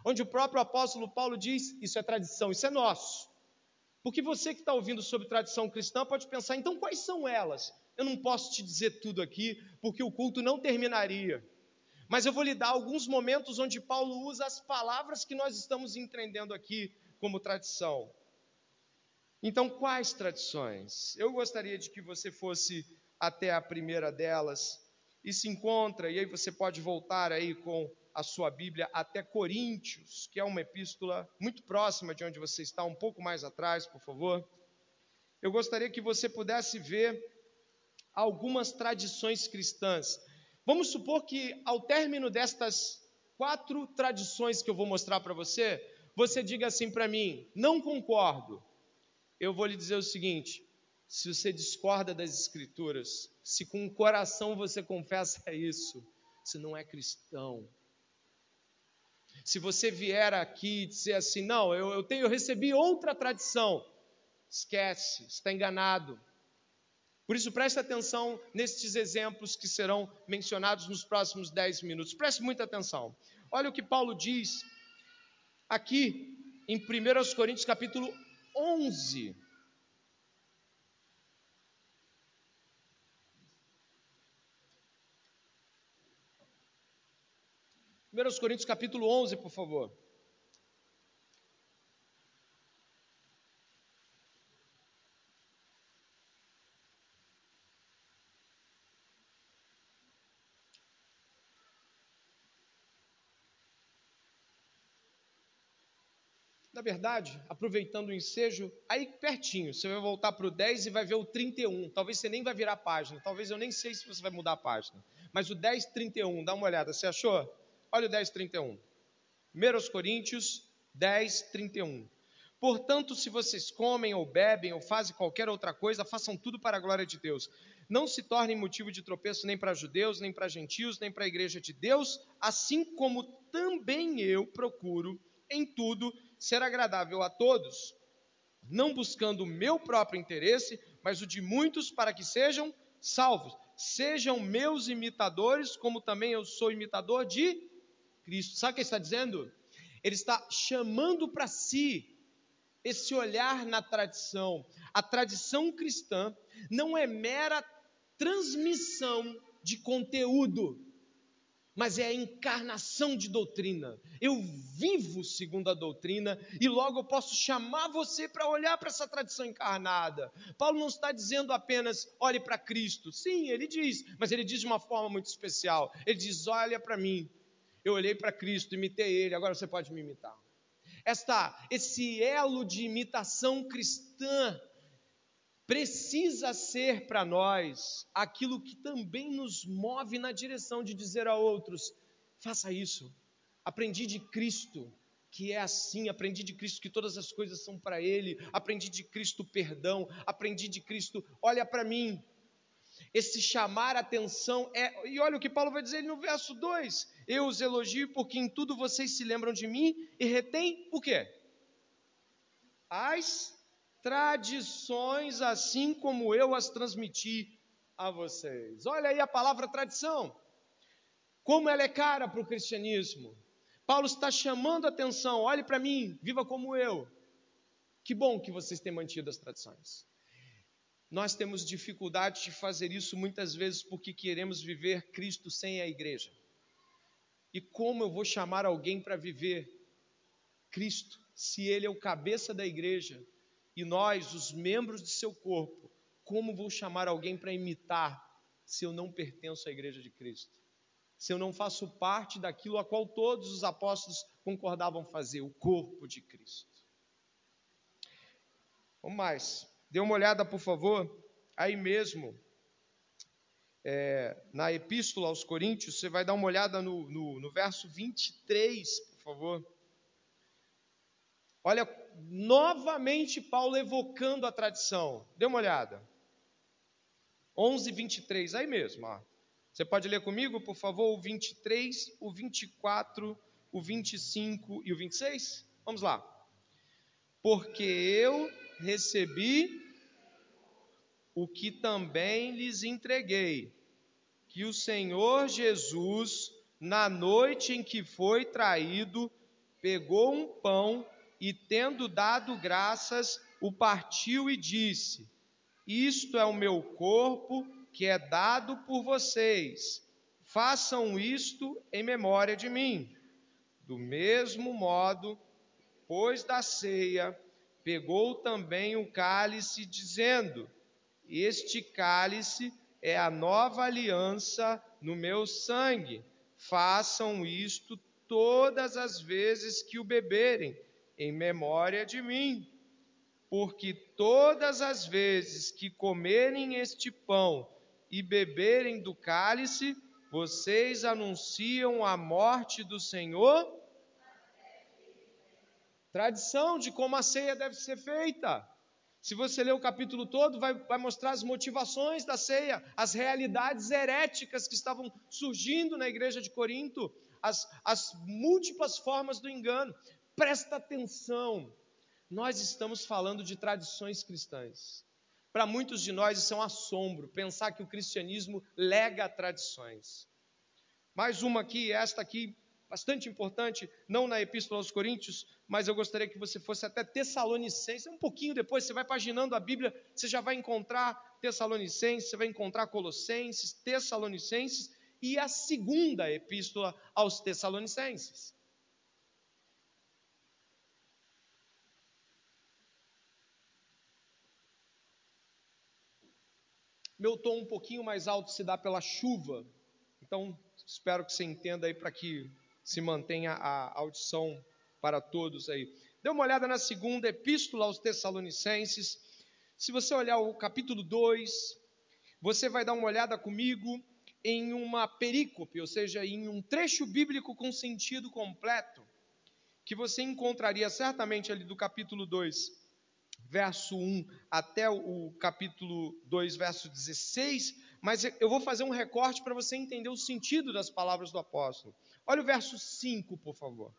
Onde o próprio apóstolo Paulo diz: isso é tradição, isso é nosso. Porque você que está ouvindo sobre tradição cristã pode pensar: então quais são elas? Eu não posso te dizer tudo aqui, porque o culto não terminaria. Mas eu vou lhe dar alguns momentos onde Paulo usa as palavras que nós estamos entendendo aqui como tradição. Então, quais tradições? Eu gostaria de que você fosse até a primeira delas e se encontra, e aí você pode voltar aí com a sua Bíblia até Coríntios, que é uma epístola muito próxima de onde você está, um pouco mais atrás, por favor. Eu gostaria que você pudesse ver algumas tradições cristãs. Vamos supor que ao término destas quatro tradições que eu vou mostrar para você, você diga assim para mim: não concordo. Eu vou lhe dizer o seguinte: se você discorda das Escrituras, se com o coração você confessa isso, você não é cristão. Se você vier aqui e dizer assim, não, eu, eu, tenho, eu recebi outra tradição, esquece, está enganado. Por isso, preste atenção nestes exemplos que serão mencionados nos próximos dez minutos. Preste muita atenção. Olha o que Paulo diz aqui em 1 Coríntios capítulo 11. 1 Coríntios capítulo 11, por favor. Verdade, aproveitando o ensejo, aí pertinho, você vai voltar para o 10 e vai ver o 31. Talvez você nem vai virar a página, talvez eu nem sei se você vai mudar a página. Mas o 10, 31, dá uma olhada, você achou? Olha o 10, 31. 1 Coríntios 10, 31. Portanto, se vocês comem ou bebem ou fazem qualquer outra coisa, façam tudo para a glória de Deus. Não se tornem motivo de tropeço nem para judeus, nem para gentios, nem para a igreja de Deus, assim como também eu procuro em tudo ser agradável a todos, não buscando o meu próprio interesse, mas o de muitos para que sejam salvos. Sejam meus imitadores, como também eu sou imitador de Cristo. Sabe o que ele está dizendo? Ele está chamando para si esse olhar na tradição. A tradição cristã não é mera transmissão de conteúdo mas é a encarnação de doutrina. Eu vivo segundo a doutrina e logo eu posso chamar você para olhar para essa tradição encarnada. Paulo não está dizendo apenas olhe para Cristo. Sim, ele diz, mas ele diz de uma forma muito especial. Ele diz: olha para mim. Eu olhei para Cristo, imitei ele, agora você pode me imitar. Esta, esse elo de imitação cristã precisa ser para nós aquilo que também nos move na direção de dizer a outros: faça isso. Aprendi de Cristo que é assim, aprendi de Cristo que todas as coisas são para Ele, aprendi de Cristo perdão, aprendi de Cristo, olha para mim. Esse chamar atenção é, e olha o que Paulo vai dizer no verso 2: Eu os elogio porque em tudo vocês se lembram de mim e retém o quê? As tradições, assim como eu as transmiti a vocês. Olha aí a palavra tradição. Como ela é cara para o cristianismo. Paulo está chamando a atenção, olhe para mim, viva como eu. Que bom que vocês têm mantido as tradições. Nós temos dificuldade de fazer isso muitas vezes porque queremos viver Cristo sem a igreja. E como eu vou chamar alguém para viver Cristo se ele é o cabeça da igreja e nós, os membros de seu corpo, como vou chamar alguém para imitar se eu não pertenço à igreja de Cristo? Se eu não faço parte daquilo a qual todos os apóstolos concordavam fazer, o corpo de Cristo. Vamos mais. Dê uma olhada, por favor, aí mesmo, é, na Epístola aos Coríntios, você vai dar uma olhada no, no, no verso 23, por favor. Olha, novamente Paulo evocando a tradição. Dê uma olhada. 11, 23, aí mesmo. Ó. Você pode ler comigo, por favor, o 23, o 24, o 25 e o 26? Vamos lá. Porque eu recebi o que também lhes entreguei, que o Senhor Jesus, na noite em que foi traído, pegou um pão e, tendo dado graças, o partiu e disse: Isto é o meu corpo que é dado por vocês. Façam isto em memória de mim. Do mesmo modo, depois da ceia, pegou também o cálice, dizendo: Este cálice é a nova aliança no meu sangue. Façam isto todas as vezes que o beberem em memória de mim. Porque todas as vezes que comerem este pão e beberem do cálice, vocês anunciam a morte do Senhor. Tradição de como a ceia deve ser feita. Se você ler o capítulo todo, vai, vai, mostrar as motivações da ceia, as realidades heréticas que estavam surgindo na igreja de Corinto, as, as múltiplas formas do engano. Presta atenção, nós estamos falando de tradições cristãs. Para muitos de nós isso é um assombro, pensar que o cristianismo lega tradições. Mais uma aqui, esta aqui, bastante importante, não na Epístola aos Coríntios, mas eu gostaria que você fosse até Tessalonicenses, um pouquinho depois, você vai paginando a Bíblia, você já vai encontrar Tessalonicenses, você vai encontrar Colossenses, Tessalonicenses e a segunda epístola aos Tessalonicenses. Meu tom um pouquinho mais alto se dá pela chuva, então espero que você entenda aí para que se mantenha a audição para todos aí. Dê uma olhada na segunda epístola aos Tessalonicenses. Se você olhar o capítulo 2, você vai dar uma olhada comigo em uma perícope, ou seja, em um trecho bíblico com sentido completo, que você encontraria certamente ali do capítulo 2 verso 1 até o capítulo 2, verso 16, mas eu vou fazer um recorte para você entender o sentido das palavras do apóstolo. Olha o verso 5, por favor.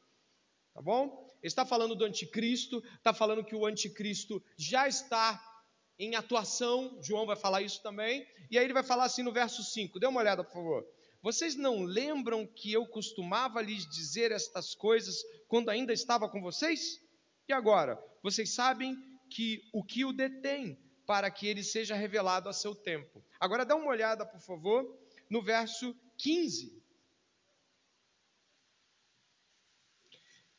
Tá bom? Ele está falando do anticristo, está falando que o anticristo já está em atuação, João vai falar isso também, e aí ele vai falar assim no verso 5, dê uma olhada, por favor. Vocês não lembram que eu costumava lhes dizer estas coisas quando ainda estava com vocês? E agora? Vocês sabem que o que o detém para que ele seja revelado a seu tempo. Agora dá uma olhada, por favor, no verso 15.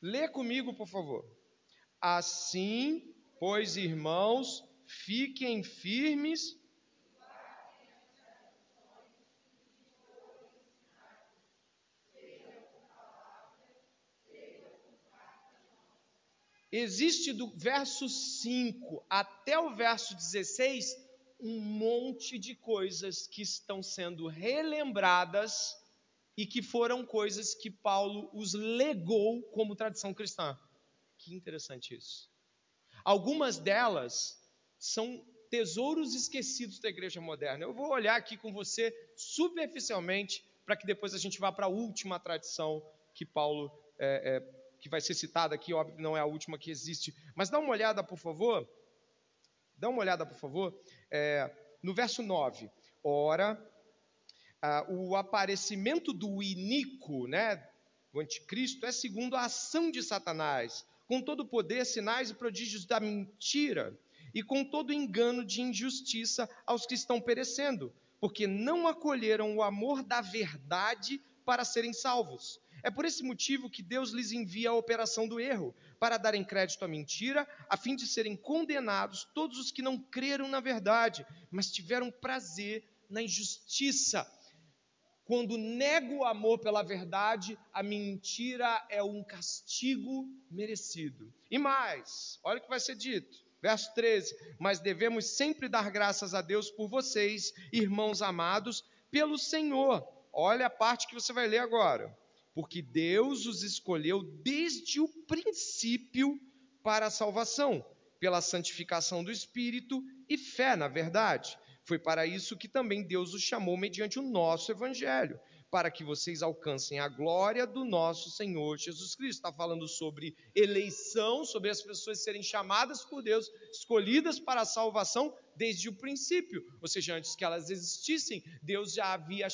Lê comigo, por favor. Assim, pois, irmãos, fiquem firmes Existe do verso 5 até o verso 16 um monte de coisas que estão sendo relembradas e que foram coisas que Paulo os legou como tradição cristã. Que interessante isso. Algumas delas são tesouros esquecidos da igreja moderna. Eu vou olhar aqui com você superficialmente para que depois a gente vá para a última tradição que Paulo é, é, que vai ser citada aqui, óbvio, não é a última que existe, mas dá uma olhada, por favor. Dá uma olhada, por favor, é, no verso 9. Ora, ah, o aparecimento do inico, né, o anticristo, é segundo a ação de Satanás, com todo o poder, sinais e prodígios da mentira, e com todo engano de injustiça aos que estão perecendo, porque não acolheram o amor da verdade para serem salvos. É por esse motivo que Deus lhes envia a operação do erro, para darem crédito à mentira, a fim de serem condenados todos os que não creram na verdade, mas tiveram prazer na injustiça. Quando nego o amor pela verdade, a mentira é um castigo merecido. E mais, olha o que vai ser dito. Verso 13: Mas devemos sempre dar graças a Deus por vocês, irmãos amados, pelo Senhor. Olha a parte que você vai ler agora porque Deus os escolheu desde o princípio para a salvação, pela santificação do Espírito e fé na verdade. Foi para isso que também Deus os chamou mediante o nosso Evangelho, para que vocês alcancem a glória do nosso Senhor Jesus Cristo. Está falando sobre eleição, sobre as pessoas serem chamadas por Deus, escolhidas para a salvação desde o princípio, ou seja, antes que elas existissem, Deus já havia,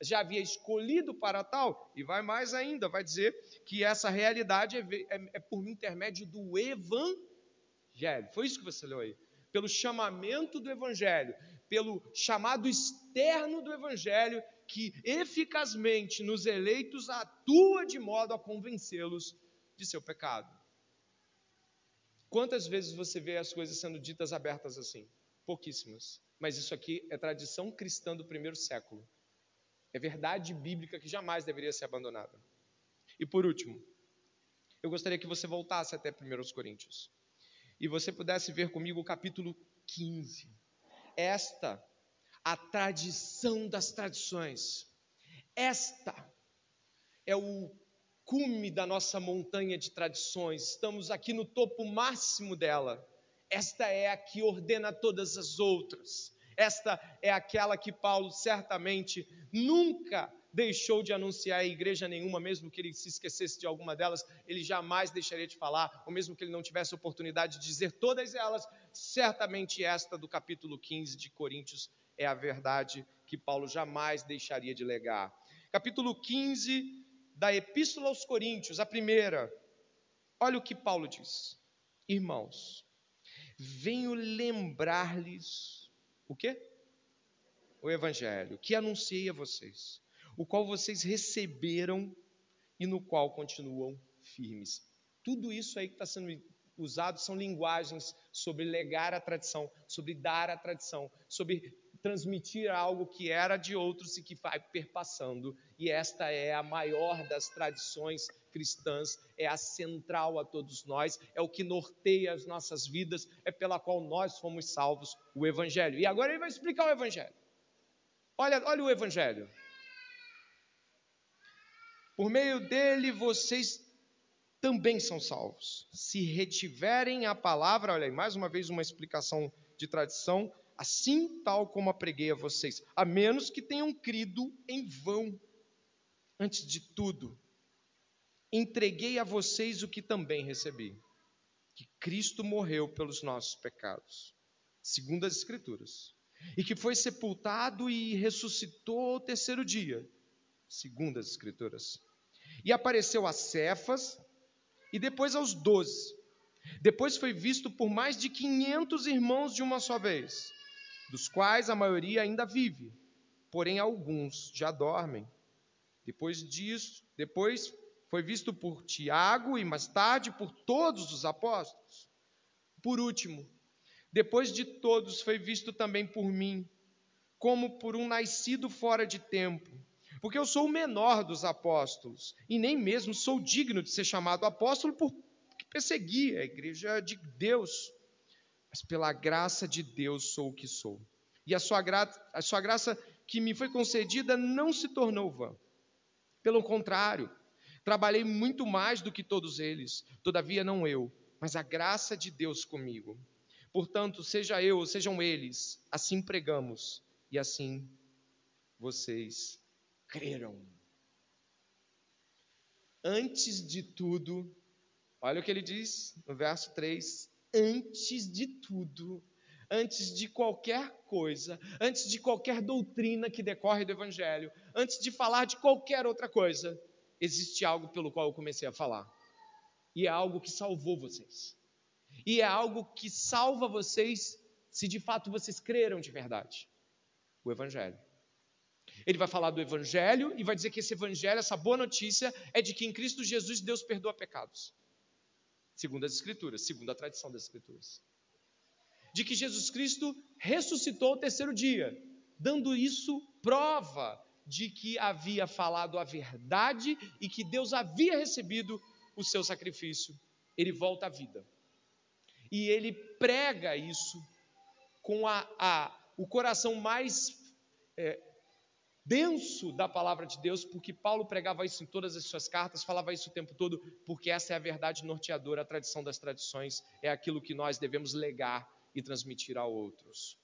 já havia escolhido para tal, e vai mais ainda, vai dizer que essa realidade é, é, é por intermédio do Evangelho. Foi isso que você leu aí. Pelo chamamento do Evangelho, pelo chamado externo do Evangelho, que eficazmente nos eleitos atua de modo a convencê-los de seu pecado. Quantas vezes você vê as coisas sendo ditas abertas assim? Pouquíssimas. Mas isso aqui é tradição cristã do primeiro século. É verdade bíblica que jamais deveria ser abandonada. E por último, eu gostaria que você voltasse até 1 Coríntios e você pudesse ver comigo o capítulo 15. Esta a tradição das tradições. Esta é o cume da nossa montanha de tradições. Estamos aqui no topo máximo dela. Esta é a que ordena todas as outras. Esta é aquela que Paulo certamente nunca deixou de anunciar a igreja nenhuma, mesmo que ele se esquecesse de alguma delas, ele jamais deixaria de falar, ou mesmo que ele não tivesse oportunidade de dizer todas elas, certamente esta do capítulo 15 de Coríntios é a verdade que Paulo jamais deixaria de legar. Capítulo 15 da Epístola aos Coríntios, a primeira. Olha o que Paulo diz: Irmãos, venho lembrar-lhes o quê? O evangelho que anunciei a vocês, o qual vocês receberam e no qual continuam firmes. Tudo isso aí que está sendo usado são linguagens sobre legar a tradição, sobre dar a tradição, sobre transmitir algo que era de outros e que vai perpassando. E esta é a maior das tradições cristãs, é a central a todos nós, é o que norteia as nossas vidas, é pela qual nós fomos salvos, o Evangelho. E agora ele vai explicar o Evangelho. Olha, olha o Evangelho. Por meio dele vocês também são salvos. Se retiverem a palavra, olha aí, mais uma vez uma explicação de tradição, assim tal como a preguei a vocês, a menos que tenham crido em vão. Antes de tudo, entreguei a vocês o que também recebi: que Cristo morreu pelos nossos pecados, segundo as Escrituras, e que foi sepultado e ressuscitou ao terceiro dia, segundo as Escrituras, e apareceu a Cefas e depois aos doze. Depois foi visto por mais de quinhentos irmãos de uma só vez dos quais a maioria ainda vive, porém alguns já dormem. Depois disso, depois foi visto por Tiago e mais tarde por todos os apóstolos. Por último, depois de todos foi visto também por mim, como por um nascido fora de tempo, porque eu sou o menor dos apóstolos e nem mesmo sou digno de ser chamado apóstolo porque persegui a igreja de Deus mas pela graça de Deus sou o que sou. E a sua, gra a sua graça que me foi concedida não se tornou vã. Pelo contrário, trabalhei muito mais do que todos eles, todavia não eu, mas a graça de Deus comigo. Portanto, seja eu sejam eles, assim pregamos e assim vocês creram. Antes de tudo, olha o que ele diz no verso 3: antes de tudo, antes de qualquer coisa, antes de qualquer doutrina que decorre do Evangelho, antes de falar de qualquer outra coisa, existe algo pelo qual eu comecei a falar. E é algo que salvou vocês. E é algo que salva vocês se de fato vocês creram de verdade. O Evangelho. Ele vai falar do Evangelho e vai dizer que esse Evangelho, essa boa notícia, é de que em Cristo Jesus Deus perdoa pecados segundo as Escrituras, segundo a tradição das Escrituras. De que Jesus Cristo ressuscitou o terceiro dia, dando isso prova de que havia falado a verdade e que Deus havia recebido o seu sacrifício. Ele volta à vida. E ele prega isso com a, a o coração mais é, denso da palavra de Deus, porque Paulo pregava isso em todas as suas cartas, falava isso o tempo todo, porque essa é a verdade norteadora, a tradição das tradições, é aquilo que nós devemos legar e transmitir a outros.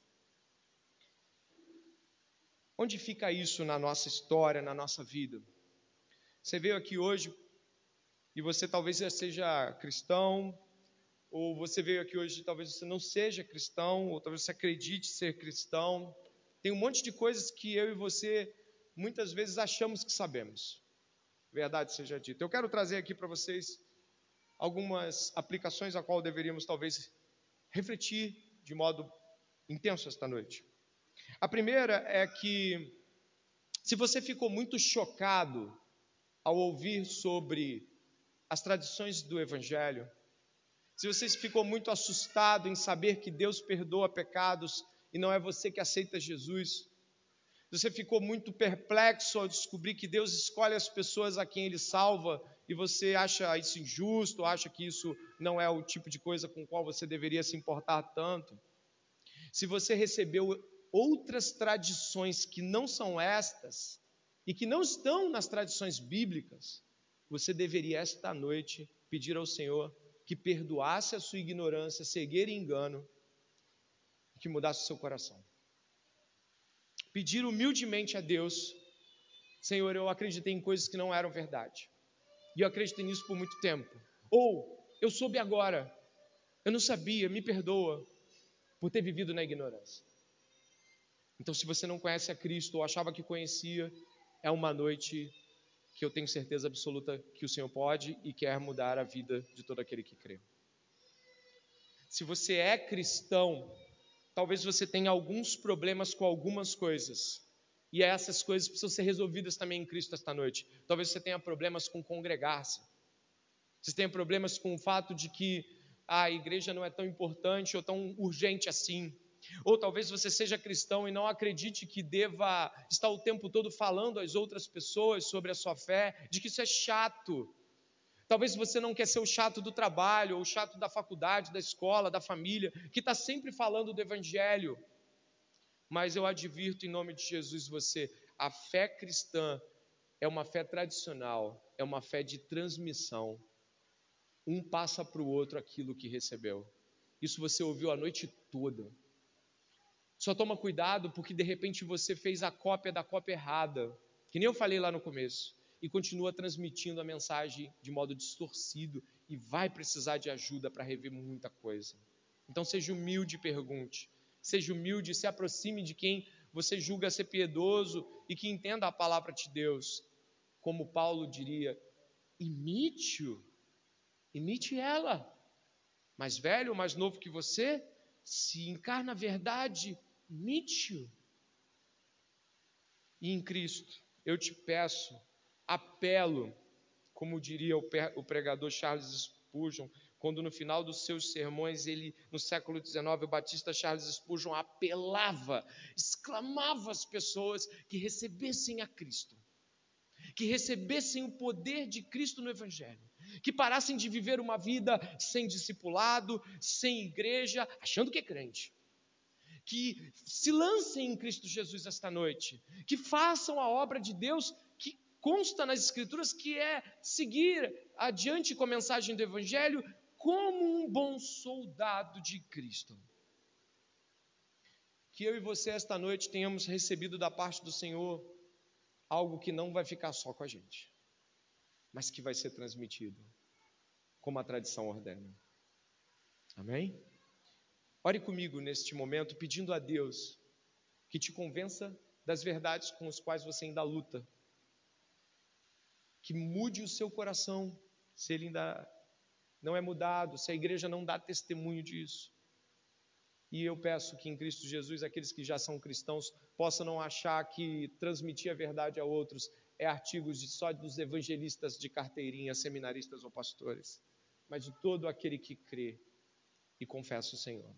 Onde fica isso na nossa história, na nossa vida? Você veio aqui hoje e você talvez já seja cristão, ou você veio aqui hoje e talvez você não seja cristão, ou talvez você acredite ser cristão, tem um monte de coisas que eu e você muitas vezes achamos que sabemos. Verdade seja dita. Eu quero trazer aqui para vocês algumas aplicações a qual deveríamos talvez refletir de modo intenso esta noite. A primeira é que se você ficou muito chocado ao ouvir sobre as tradições do evangelho, se você ficou muito assustado em saber que Deus perdoa pecados e não é você que aceita Jesus. Você ficou muito perplexo ao descobrir que Deus escolhe as pessoas a quem Ele salva e você acha isso injusto, acha que isso não é o tipo de coisa com qual você deveria se importar tanto. Se você recebeu outras tradições que não são estas e que não estão nas tradições bíblicas, você deveria esta noite pedir ao Senhor que perdoasse a sua ignorância, cegueira e engano que mudasse o seu coração. Pedir humildemente a Deus: Senhor, eu acreditei em coisas que não eram verdade. E eu acreditei nisso por muito tempo. Ou, eu soube agora, eu não sabia, me perdoa por ter vivido na ignorância. Então, se você não conhece a Cristo ou achava que conhecia, é uma noite que eu tenho certeza absoluta que o Senhor pode e quer mudar a vida de todo aquele que crê. Se você é cristão, Talvez você tenha alguns problemas com algumas coisas E essas coisas precisam ser resolvidas também em Cristo esta noite. Talvez você tenha problemas com congregar-se. Você tenha problemas com o fato de que a igreja não é tão importante ou tão urgente assim. Ou talvez você seja cristão e não acredite que deva estar o tempo todo falando às outras pessoas sobre a sua fé, de que isso é chato. Talvez você não quer ser o chato do trabalho, ou o chato da faculdade, da escola, da família, que está sempre falando do Evangelho. Mas eu advirto em nome de Jesus você, a fé cristã é uma fé tradicional, é uma fé de transmissão. Um passa para o outro aquilo que recebeu. Isso você ouviu a noite toda. Só toma cuidado porque de repente você fez a cópia da cópia errada, que nem eu falei lá no começo, e continua transmitindo a mensagem de modo distorcido e vai precisar de ajuda para rever muita coisa. Então seja humilde e pergunte. Seja humilde, se aproxime de quem você julga ser piedoso e que entenda a palavra de Deus. Como Paulo diria, imite-o, imite ela. Mais velho ou mais novo que você, se encarna a verdade, imite-o. E em Cristo, eu te peço, apelo, como diria o pregador Charles Spurgeon, quando no final dos seus sermões, ele, no século XIX, o batista Charles Spurgeon apelava, exclamava às pessoas que recebessem a Cristo, que recebessem o poder de Cristo no Evangelho, que parassem de viver uma vida sem discipulado, sem igreja, achando que é crente, que se lancem em Cristo Jesus esta noite, que façam a obra de Deus consta nas Escrituras, que é seguir adiante com a mensagem do Evangelho como um bom soldado de Cristo. Que eu e você esta noite tenhamos recebido da parte do Senhor algo que não vai ficar só com a gente, mas que vai ser transmitido, como a tradição ordena. Amém? Ore comigo neste momento, pedindo a Deus que te convença das verdades com as quais você ainda luta. Que mude o seu coração, se ele ainda não é mudado, se a igreja não dá testemunho disso. E eu peço que em Cristo Jesus aqueles que já são cristãos possam não achar que transmitir a verdade a outros é artigos de, só dos evangelistas de carteirinha, seminaristas ou pastores, mas de todo aquele que crê e confessa o Senhor.